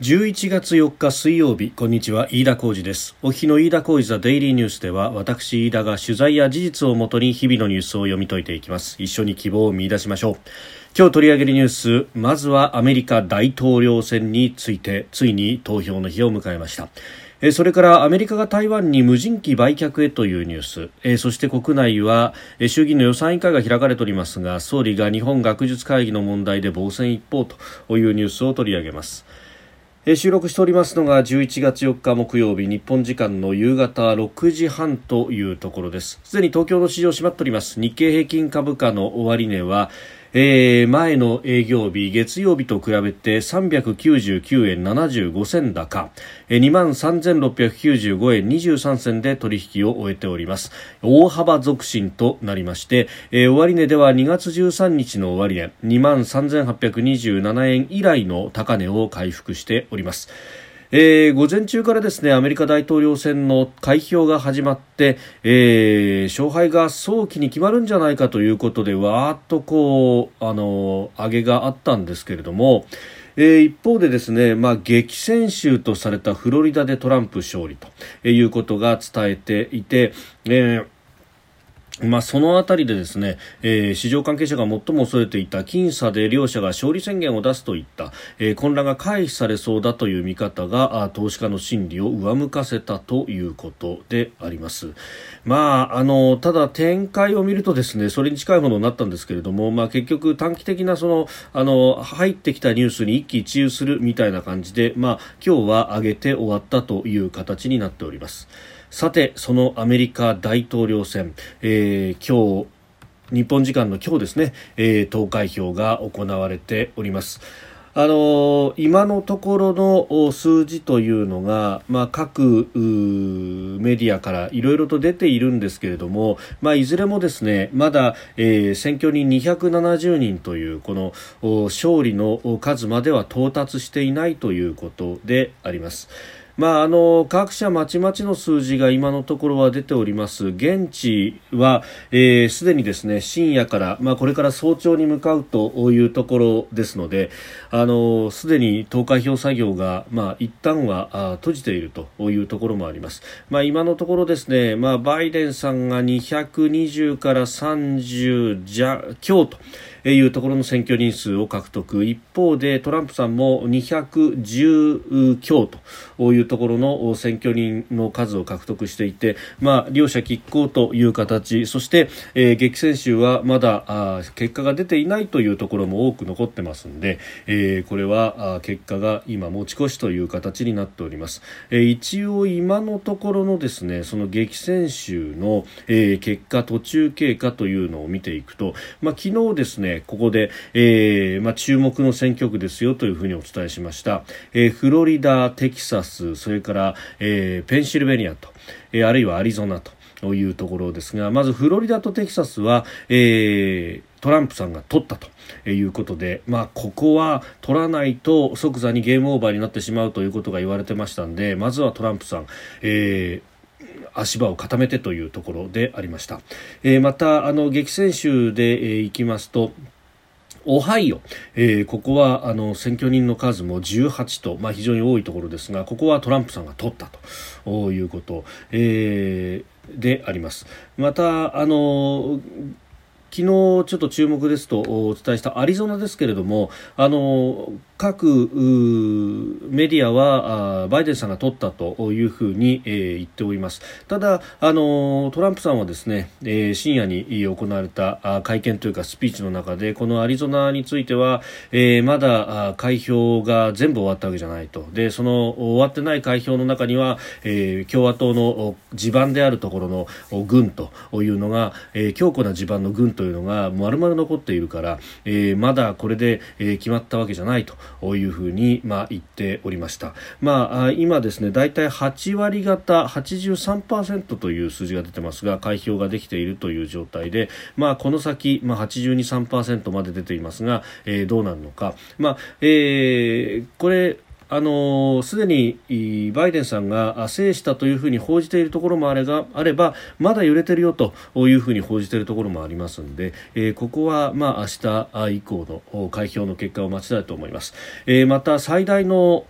11月4日水曜日こんにちは飯田浩二です。お日の飯田浩二ザデイリーニュースでは私飯田が取材や事実をもとに日々のニュースを読み解いていきます。一緒に希望を見出しましょう。今日取り上げるニュースまずはアメリカ大統領選についてついに投票の日を迎えました。それからアメリカが台湾に無人機売却へというニュース。そして国内は衆議院の予算委員会が開かれておりますが総理が日本学術会議の問題で防戦一方というニュースを取り上げます。収録しておりますのが11月4日木曜日日本時間の夕方6時半というところです。すでに東京の市場閉まっております。日経平均株価の終値はえー、前の営業日月曜日と比べて399円75銭高、えー、2万3695円23銭で取引を終えております。大幅続伸となりまして、えー、終値では2月13日の終値2万3827円以来の高値を回復しております。えー、午前中からですねアメリカ大統領選の開票が始まって、えー、勝敗が早期に決まるんじゃないかということでわーっとこうあの上げがあったんですけれども、えー、一方でですね、まあ、激戦州とされたフロリダでトランプ勝利ということが伝えていて、えーまあ、そのあたりでですね、えー、市場関係者が最も恐れていた僅差で両者が勝利宣言を出すといった、えー、混乱が回避されそうだという見方が投資家の心理を上向かせたということであります。まあ、あのただ展開を見るとですねそれに近いものになったんですけれども、まあ、結局短期的なそのあの入ってきたニュースに一喜一憂するみたいな感じで、まあ、今日は上げて終わったという形になっております。さてそのアメリカ大統領選、えー、今日日本時間の今日ですね、えー、投開票が行われております。あの今のところの数字というのが、まあ、各メディアからいろいろと出ているんですけれども、まあ、いずれもですねまだ、えー、選挙人270人というこの勝利の数までは到達していないということであります。まあ、あの各社まちまちの数字が今のところは出ております。現地はすで、にですね深夜から、まあ、これから早朝に向かうというところですのですでに投開票作業が、まあ、一旦はあ閉じているというところもあります、まあ、今のところですね、まあ、バイデンさんが220から30強というところの選挙人数を獲得。一方でトランプさんも210強というところの選挙人の数を獲得していて、まあ、両者拮抗という形。そして、えー、激戦州はまだあ結果が出ていないというところも多く残ってますので、えー、これはあ結果が今持ち越しという形になっております、えー、一応今のところのですねその激戦州の、えー、結果途中経過というのを見ていくと、まあ、昨日ですねここで、えーまあ、注目の選挙区ですよというふうにお伝えしました、えー、フロリダ、テキサスそれから、えー、ペンシルベニアと、えー、あるいはアリゾナというところですがまずフロリダとテキサスは、えー、トランプさんが取ったということで、まあ、ここは取らないと即座にゲームオーバーになってしまうということが言われてましたんでまずはトランプさん、えー足場を固めてというところでありました、えー、またあの激戦州で、えー、行きますとオハイオ、えー、ここはあの選挙人の数も18と、まあ、非常に多いところですがここはトランプさんが取ったということ、えー、であります。またあの昨日ちょっと注目ですとお伝えしたアリゾナですけれどもあの各メディアはバイデンさんが取ったというふうに、えー、言っております。ただあのトランプさんはですね、えー、深夜に行われた会見というかスピーチの中でこのアリゾナについては、えー、まだ開票が全部終わったわけじゃないと。でその終わってない開票の中には、えー、共和党の地盤であるところの軍というのが、えー、強固な地盤の軍というのが丸々残っているから、えー、まだこれで、決まったわけじゃないと。いうふうに、まあ、言っておりました。まあ、今ですね、大体8割方83%という数字が出てますが、開票ができているという状態で、まあ、この先、まあ、82、3%まで出ていますが、えー、どうなるのか。まあ、えー、これ、あのすでにバイデンさんが制したというふうに報じているところもあれがあればまだ揺れてるよというふうに報じているところもありますので、えー、ここはまあ明日以降の開票の結果を待ちたいと思います。えー、また最大の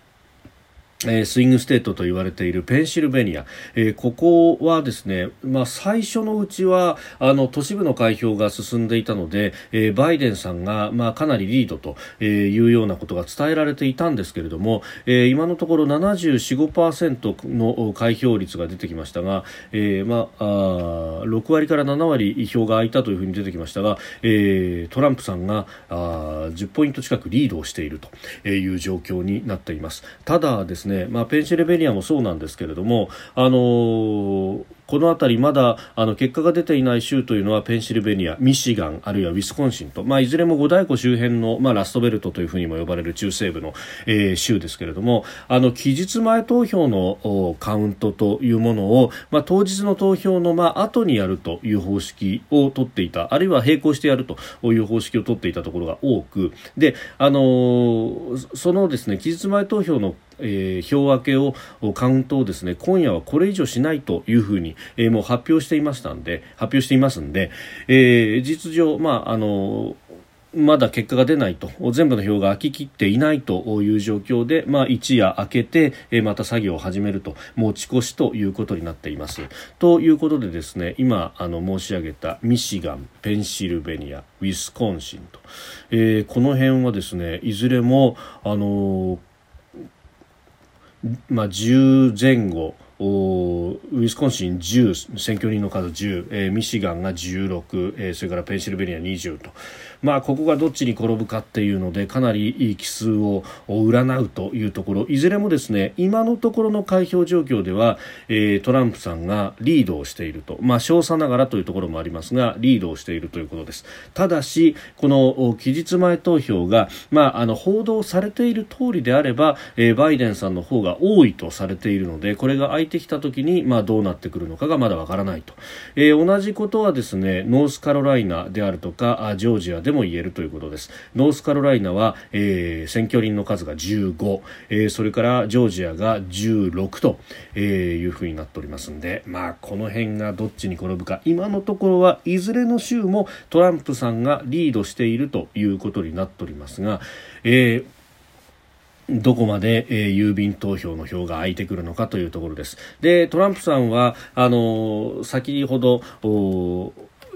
えスイングステートと言われているペンシルベニア、えー、ここはですね、まあ、最初のうちはあの都市部の開票が進んでいたので、えー、バイデンさんが、まあ、かなりリードというようなことが伝えられていたんですけれども、えー、今のところ74.5%の開票率が出てきましたが、えーまあ、あ6割から7割票が空いたというふうに出てきましたが、えー、トランプさんがあ10ポイント近くリードをしているという状況になっています。ただですねね、まあ、ペンシルベニアもそうなんですけれども、あのーこの辺りまだあの結果が出ていない州というのはペンシルベニア、ミシガンあるいはウィスコンシンと、まあ、いずれも五大湖周辺の、まあ、ラストベルトというふうにも呼ばれる中西部の、えー、州ですけれどもあの期日前投票のカウントというものを、まあ、当日の投票の、まあ後にやるという方式を取っていたあるいは並行してやるという方式を取っていたところが多くで、あのー、そのですね期日前投票のえー、票分けをカウントをですね今夜はこれ以上しないというふうに、えー、もう発表していましたんで発表していますんで、えー、実情まああのまだ結果が出ないと全部の票が空ききっていないという状況で、まあ、一夜明けて、また作業を始めると持ち越しということになっています。ということでですね今あの申し上げたミシガン、ペンシルベニア、ウィスコンシンと、えー、この辺はですねいずれもあのまあ、10前後。ウィスコンシン10選挙人の数10、えー、ミシガンが16、えー、それからペンシルベニア20と、まあ、ここがどっちに転ぶかっていうのでかなりいい奇数を占うというところ。いずれもですね今のところの開票状況では、えー、トランプさんがリードをしていると、まあ、少佐ながらというところもありますがリードをしているということです。ただしこの期日前投票が、まあ、あの報道されている通りであれば、えー、バイデンさんの方が多いとされているのでこれが相てきた時に、まあ、どうなってくるのかがまだわからないと、えー、同じことはですねノースカロライナであるとかジョージアでも言えるということです。ノースカロライナは、えー、選挙人の数が15、えー、それからジョージアが16と、えー、いうふうになっておりますんで、まあ、この辺がどっちに転ぶか。今のところはいずれの州もトランプさんがリードしているということになっておりますが、えーどこまで、えー、郵便投票の票が空いてくるのかというところです。で、トランプさんは、あのー、先ほど、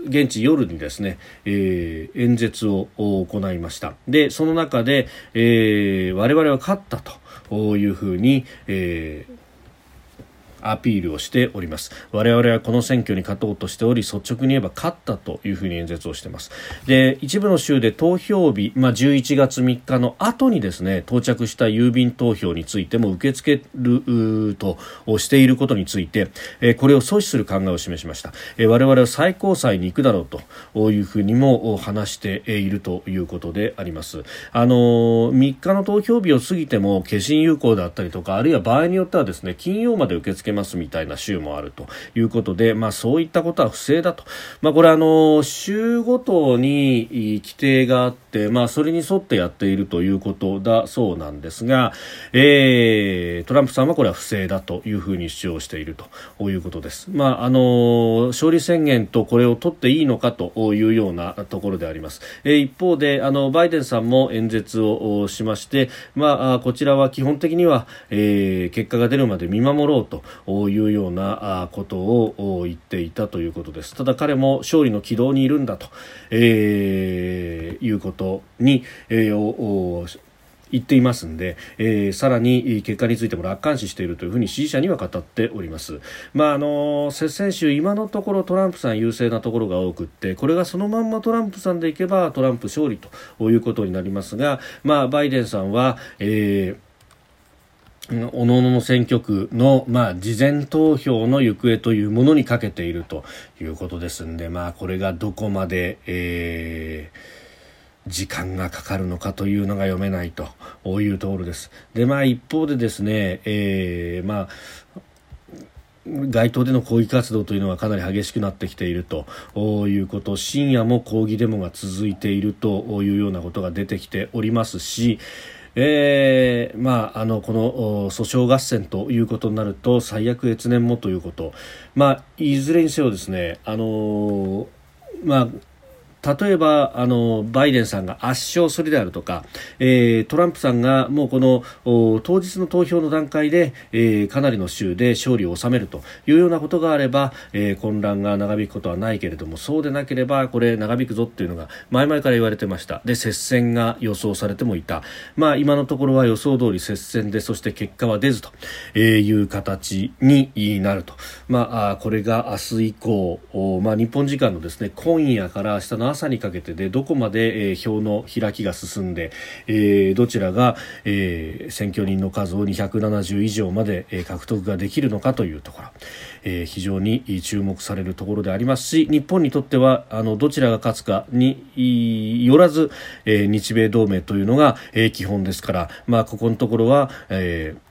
現地夜にですね、えー、演説を行いました。で、その中で、えー、我々は勝ったというふうに、えーアピールをしております。我々はこの選挙に勝とうとしており率直に言えば勝ったというふうに演説をしています。で一部の州で投票日、まあ、11月3日の後にですね到着した郵便投票についても受け付けるとしていることについて、えこれを阻止する考えを示しました、え我々は最高裁に行くだろうというふうにも話しているということであります。あの3日の投票日を過ぎても決心有効だったりとかあるいは場合によってはですね金曜まで受け付けけますみたいな州もあるということで、まあ、そういったことは不正だと、まあ、これあの州ごとに規定があって、まあ、それに沿ってやっているということだそうなんですが、えー、トランプさんはこれは不正だというふうに主張しているということです。まあ、あの勝利宣言とこれを取っていいのかというようなところであります。えー、一方であのバイデンさんも演説をしまして、まあ、こちらは基本的には、えー、結果が出るまで見守ろうというようなことを言っていたということですただ彼も勝利の軌道にいるんだと、えー、いうことに、えー、言っていますんで、えー、さらに結果についても楽観視しているというふうに支持者には語っております。まああの接戦州今のところトランプさん優勢なところが多くってこれがそのまんまトランプさんでいけばトランプ勝利ということになりますが、まあバイデンさんは、えーおののの選挙区の、まあ、事前投票の行方というものにかけているということですんで、まあ、これがどこまで、えー、時間がかかるのかというのが読めないというところです。で、まあ、一方でですね、えー、まあ、街頭での抗議活動というのはかなり激しくなってきているということ深夜も抗議デモが続いているというようなことが出てきておりますし、えー、まあ、あのこの訴訟合戦ということになると最悪越年もということ、まあ、いずれにせよですね、あのまあ例えばあのバイデンさんが圧勝するであるとか、えー、トランプさんがもうこの当日の投票の段階で、えー、かなりの州で勝利を収めるというようなことがあれば、えー、混乱が長引くことはないけれどもそうでなければこれ長引くぞっていうのが前々から言われてました。で接戦が予想されてもいた、まあ、今のところは予想通り接戦でそして結果は出ずという形になると、まあ、これが明日以降、まあ、日本時間のですね今夜から明日の朝にかけてでどこまで、えー、票の開きが進んで、えー、どちらが、えー、選挙人の数を270以上まで、えー、獲得ができるのかというところ、えー、非常に注目されるところでありますし日本にとってはあのどちらが勝つかによらず、えー、日米同盟というのが、えー、基本ですから、まあ、ここのところは、えー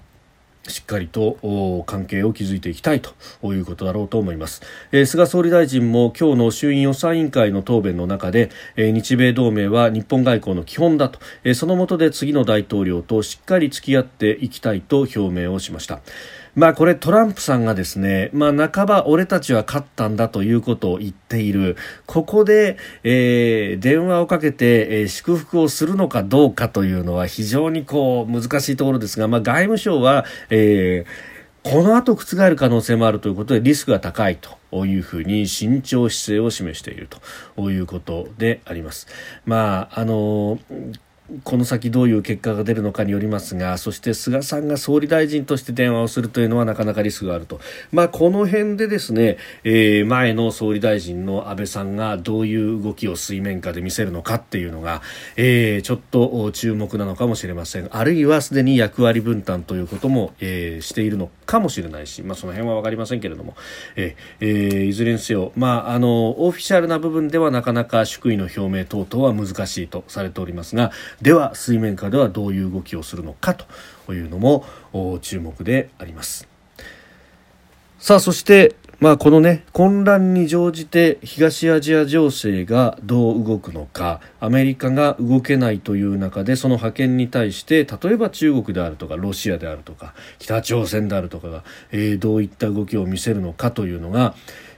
しっかりと関係を築いていきたいということだろうと思います、えー、菅総理大臣も今日の衆院予算委員会の答弁の中で、えー、日米同盟は日本外交の基本だと、えー、その下で次の大統領としっかり付き合っていきたいと表明をしました。まあこれトランプさんがですね、まあ半ば俺たちは勝ったんだということを言っている。ここで、えー、電話をかけて、えー、祝福をするのかどうかというのは非常にこう難しいところですが、まあ外務省は、えー、この後覆る可能性もあるということでリスクが高いというふうに慎重姿勢を示しているということであります。まあ、あの、この先どういう結果が出るのかによりますがそして菅さんが総理大臣として電話をするというのはなかなかリスクがあると、まあ、この辺でですね、えー、前の総理大臣の安倍さんがどういう動きを水面下で見せるのかっていうのが、えー、ちょっと注目なのかもしれません。あるいはすでに役割分担ということも、えー、しているのかもしれないし、まあ、その辺は分かりませんけれども、えー、いずれにせよ、まあ、あのオフィシャルな部分ではなかなか祝意の表明等々は難しいとされておりますがでは水面下ではどういう動きをするのかというのも注目であります。さあそしてまあこのね混乱に乗じて東アジア情勢がどう動くのかアメリカが動けないという中でその覇権に対して例えば中国であるとかロシアであるとか北朝鮮であるとかが、えー、どういった動きを見せるのかというのが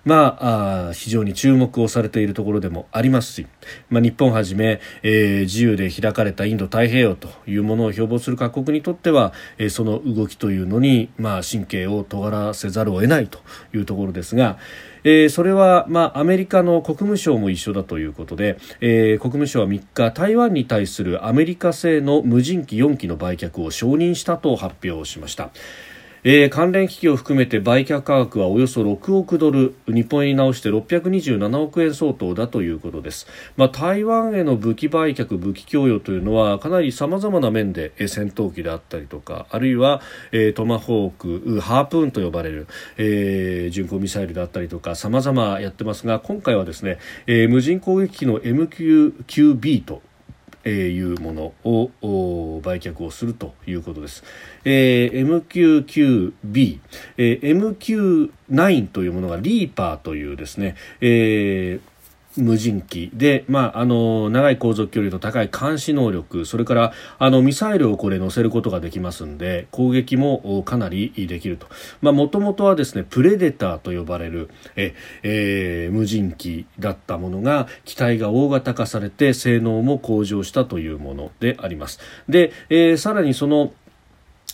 まあ、非常に注目をされているところでもありますし、まあ、日本はじめ、えー、自由で開かれたインド太平洋というものを標榜する各国にとっては、えー、その動きというのに、まあ、神経を尖らせざるを得ないというところですが、えー、それは、まあ、アメリカの国務省も一緒だということで、えー、国務省は3日台湾に対するアメリカ製の無人機4機の売却を承認したと発表しました。えー、関連機器を含めて売却価格はおよそ6億ドル。日本円に直して627億円相当だということです、まあ、台湾への武器売却武器供与というのはかなりさまざまな面で、えー、戦闘機であったりとかあるいは、えー、トマホークハープーンと呼ばれる、えー、巡航ミサイルであったりとかさまざまやってますが今回はですね、えー、無人攻撃機の MQ9B と、いうものを売却をするということです。えー、MQ9B、えー、MQ9 というものがリーパーというですね、えー無人機。で、まあ、あの長い航続距離と高い監視能力。それからあのミサイルをこれ乗せることができますんで攻撃もかなりできると。もともとはですねプレデターと呼ばれるえ、えー、無人機だったものが機体が大型化されて性能も向上したというものであります。で、えー、さらにその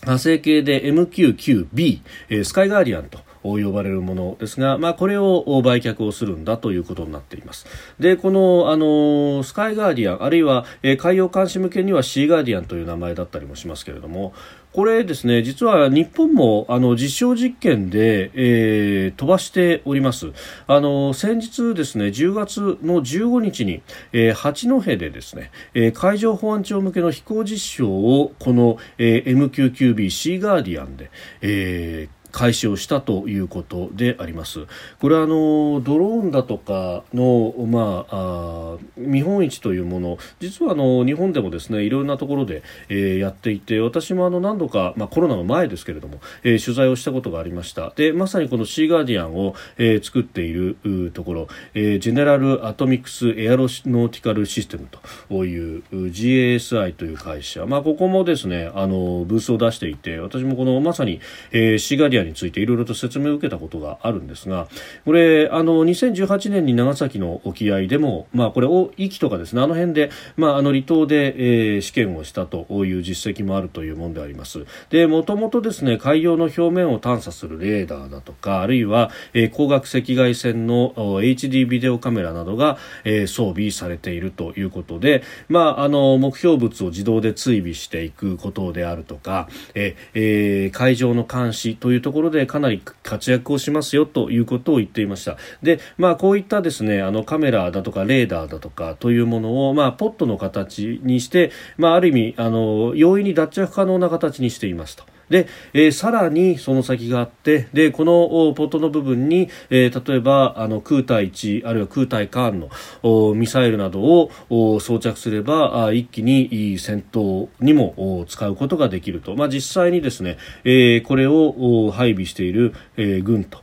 派生系で MQ9B、えー、スカイガーディアンと呼ばれるものですが、まあ、これを売却をするんだということになっています。で、この、あの、スカイガーディアン、あるいは、え、海洋監視向けにはシーガーディアンという名前だったりもしますけれども、これですね、実は日本もあの実証実験で、えー、飛ばしております。あの先日ですね、10月の15日に、えー、八戸でですね、えー、海上保安庁向けの飛行実証をこの、えー、MQ9B シーガーディアンで、えー、開始をしたということであります。これはあのドローンだとかの、まあ、あ見本市というもの実はあの日本でもですねいろんなところで、えー、やっていて私もあの何度か、まあ、コロナの前ですけれども、えー、取材をしたことがありましたでまさにこのシーガーディアンを、えー、作っているところ、えー、ジェネラルアトミクスエアロノーティカルシステムという GASI という会社、まあ、ここもですねあのブースを出していて私もこのまさに、えー、シーガーディアンについていろいろと説明を受けたことがあるんですがこれあの2018年に長崎の沖合でも、まあ、これ壱岐とかですねあの辺で、まあ、あの離島で、えー、試験をしたという実績もあるというものであります。でもともとですね海洋の表面を探査するレーダーだとかあるいは、えー、光学赤外線の HD ビデオカメラなどが、えー、装備されているということで、まあ、あの目標物を自動で追尾していくことであるとか、ええー、海上の監視というところでかなり活躍をしますよということを言っていましたで、まあ、こういったですねあのカメラだとかレーダーだとかというものを、まあ、ポットの形にして、まあ、ある意味あの容易に脱着可能な形にしていますと。で、えー、さらにその先があってでこのポットの部分に、えー、例えばあの空対地あるいは空対艦のミサイルなどを装着すればあ一気に戦闘にも使うことができると、まあ、実際にですね、えー、これを配備している、えー、軍と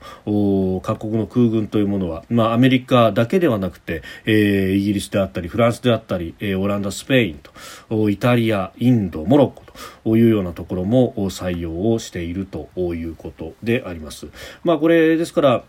各国の空軍というものは、まあ、アメリカだけではなくて、えー、イギリスであったりフランスであったり、えー、オランダスペインとイタリアインドモロッコというようなところも採用をしているということであります。まあ、これですから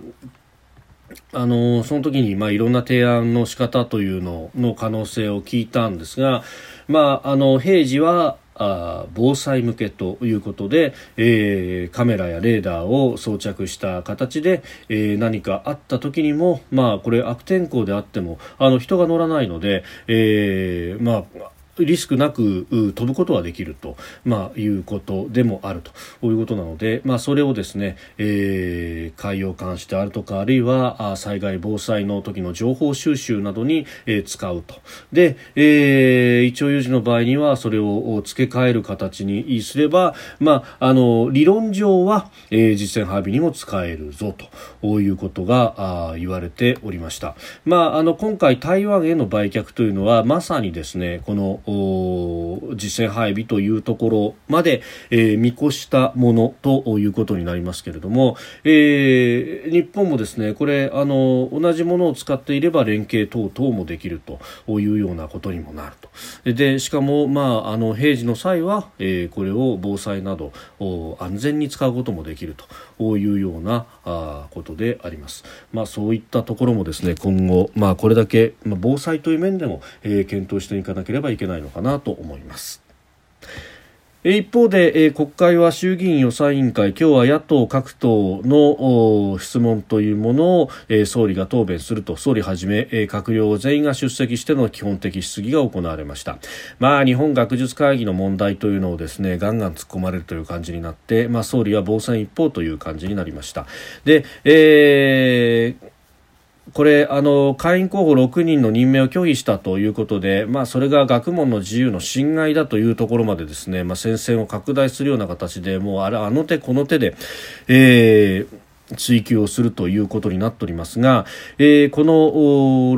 あのその時にまあいろんな提案の仕方というのの可能性を聞いたんですが、まあ、あの平時はあ防災向けということで、えー、カメラやレーダーを装着した形で、えー、何かあった時にも、まあ、これ悪天候であってもあの人が乗らないので、えーまあリスクなく飛ぶことはできると、まあ、いうことでもあると。いうことなので、まあ、それをですね、えー、海洋監視であるとかあるいは災害防災の時の情報収集などに、えー、使うと。で、えー、一応有事の場合にはそれを付け替える形にすれば、まあ、あの理論上は、えー、実戦配備にも使えるぞと。いうことがあ言われておりました、まあ、あの今回台湾への売却というのはまさにですねこの実戦配備というところまで、えー、見越したものということになりますけれども、えー、日本もですねこれあの同じものを使っていれば連携等々もできるというようなことにもなると。でしかも、まあ、あの平時の際は、えー、これを防災など安全に使うこともできるというようなあことであります、まあ、そういったところもですね今後、まあ、これだけ、まあ、防災という面でも、えー、検討していかなければいけないないのかなと思います。一方で、国会は衆議院予算委員会今日は野党各党の質問というものを、総理が答弁すると総理はじめ、閣僚全員が出席しての基本的質疑が行われました、まあ、日本学術会議の問題というのをですねガンガン突っ込まれるという感じになって、まあ、総理は防戦一方という感じになりましたで、えーこれあの会員候補6人の任命を拒否したということで、まあ、それが学問の自由の侵害だというところまでですね、まあ、戦線を拡大するような形でもうあれあの手この手で、えー追及をするということになっておりますが、えー、この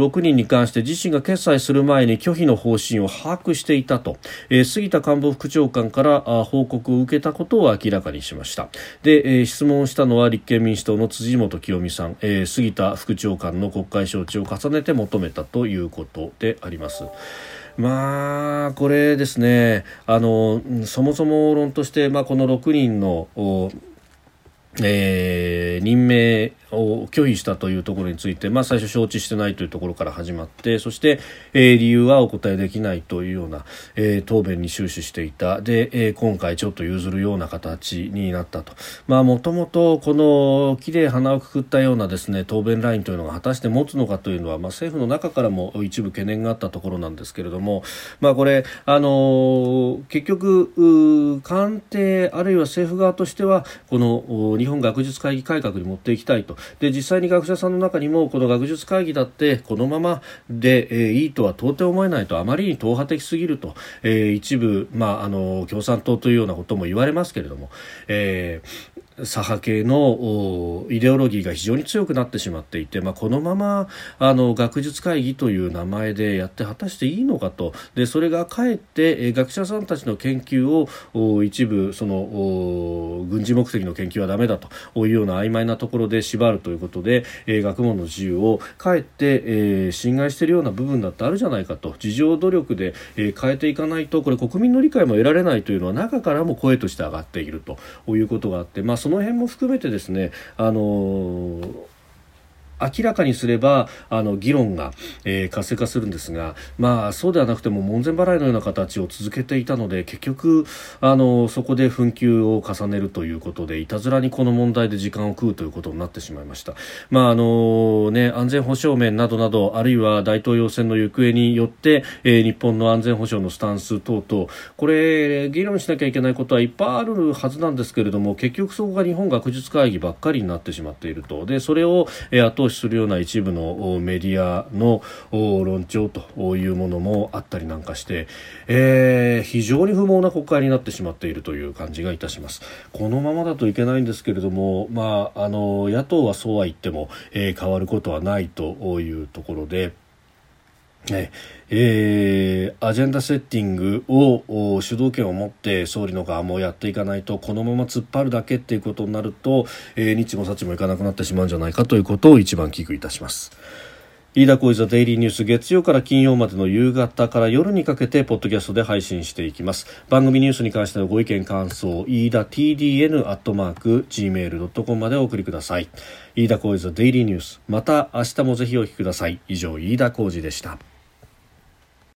6人に関して自身が決裁する前に拒否の方針を把握していたと、えー、杉田官房副長官から報告を受けたことを明らかにしましたで、えー、質問したのは立憲民主党の辻元清美さん、えー、杉田副長官の国会招致を重ねて求めたということであります。まあ、これですね、あの、そもそも論として、まあ、この6人の、えー、任命を拒否したというところについて、まあ、最初承知してないというところから始まってそして、えー、理由はお答えできないというような、えー、答弁に終始していた。で、えー、今回ちょっと譲るような形になったと。もともとこの木で鼻をくくったようなですね答弁ラインというのが果たして持つのかというのは、まあ、政府の中からも一部懸念があったところなんですけれども、まあ、これ、あのー、結局官邸あるいは政府側としてはこの日本学術会議改革に持っていきたいと。で実際に学者さんの中にもこの学術会議だってこのままで、えー、いいとは到底思えないとあまりに党派的すぎると、えー、一部、まあ、あの共産党というようなことも言われますけれども、えー左派系のイデオロギーが非常に強くなってしまっていて、まあ、このままあの学術会議という名前でやって果たしていいのかと。でそれがかえって学者さんたちの研究を一部その軍事目的の研究はダメだというような曖昧なところで縛るということで、え、学問の自由をかえって、え、侵害しているような部分だってあるじゃないかと。自助努力で、え、変えていかないとこれ国民の理解も得られないというのは中からも声として上がっているということがあって、まあ、その辺も含めてですねあの明らかにすればあの議論が、えー、活性化するんですが、まあ、そうではなくても門前払いのような形を続けていたので結局あのそこで紛糾を重ねるということでいたずらにこの問題で時間を食うということになってしまいました、まああのね、安全保障面などなどあるいは大統領選の行方によって、えー、日本の安全保障のスタンス等々これ議論しなきゃいけないことはいっぱいあるはずなんですけれども結局そこが日本学術会議ばっかりになってしまっていると。でそれを、えー、後投資するような一部のメディアの論調というものもあったりなんかして、えー、非常に不毛な国会になってしまっているという感じがいたします。このままだといけないんですけれども、まあ、あの野党はそうは言っても、えー、変わることはないというところで。ええー、アジェンダセッティングを主導権を持って総理の側もやっていかないとこのまま突っ張るだけっていうことになると、えー、日もさちもいかなくなってしまうんじゃないかということを一番危惧いたします。飯田浩司ザデイリーニュース月曜から金曜までの夕方から夜にかけてポッドキャストで配信していきます。番組ニュースに関してのご意見感想飯田 TDN アットマーク Gmail.com までお送りください。飯田浩司ザデイリーニュース。また明日もぜひお聞きください。以上飯田浩司でした。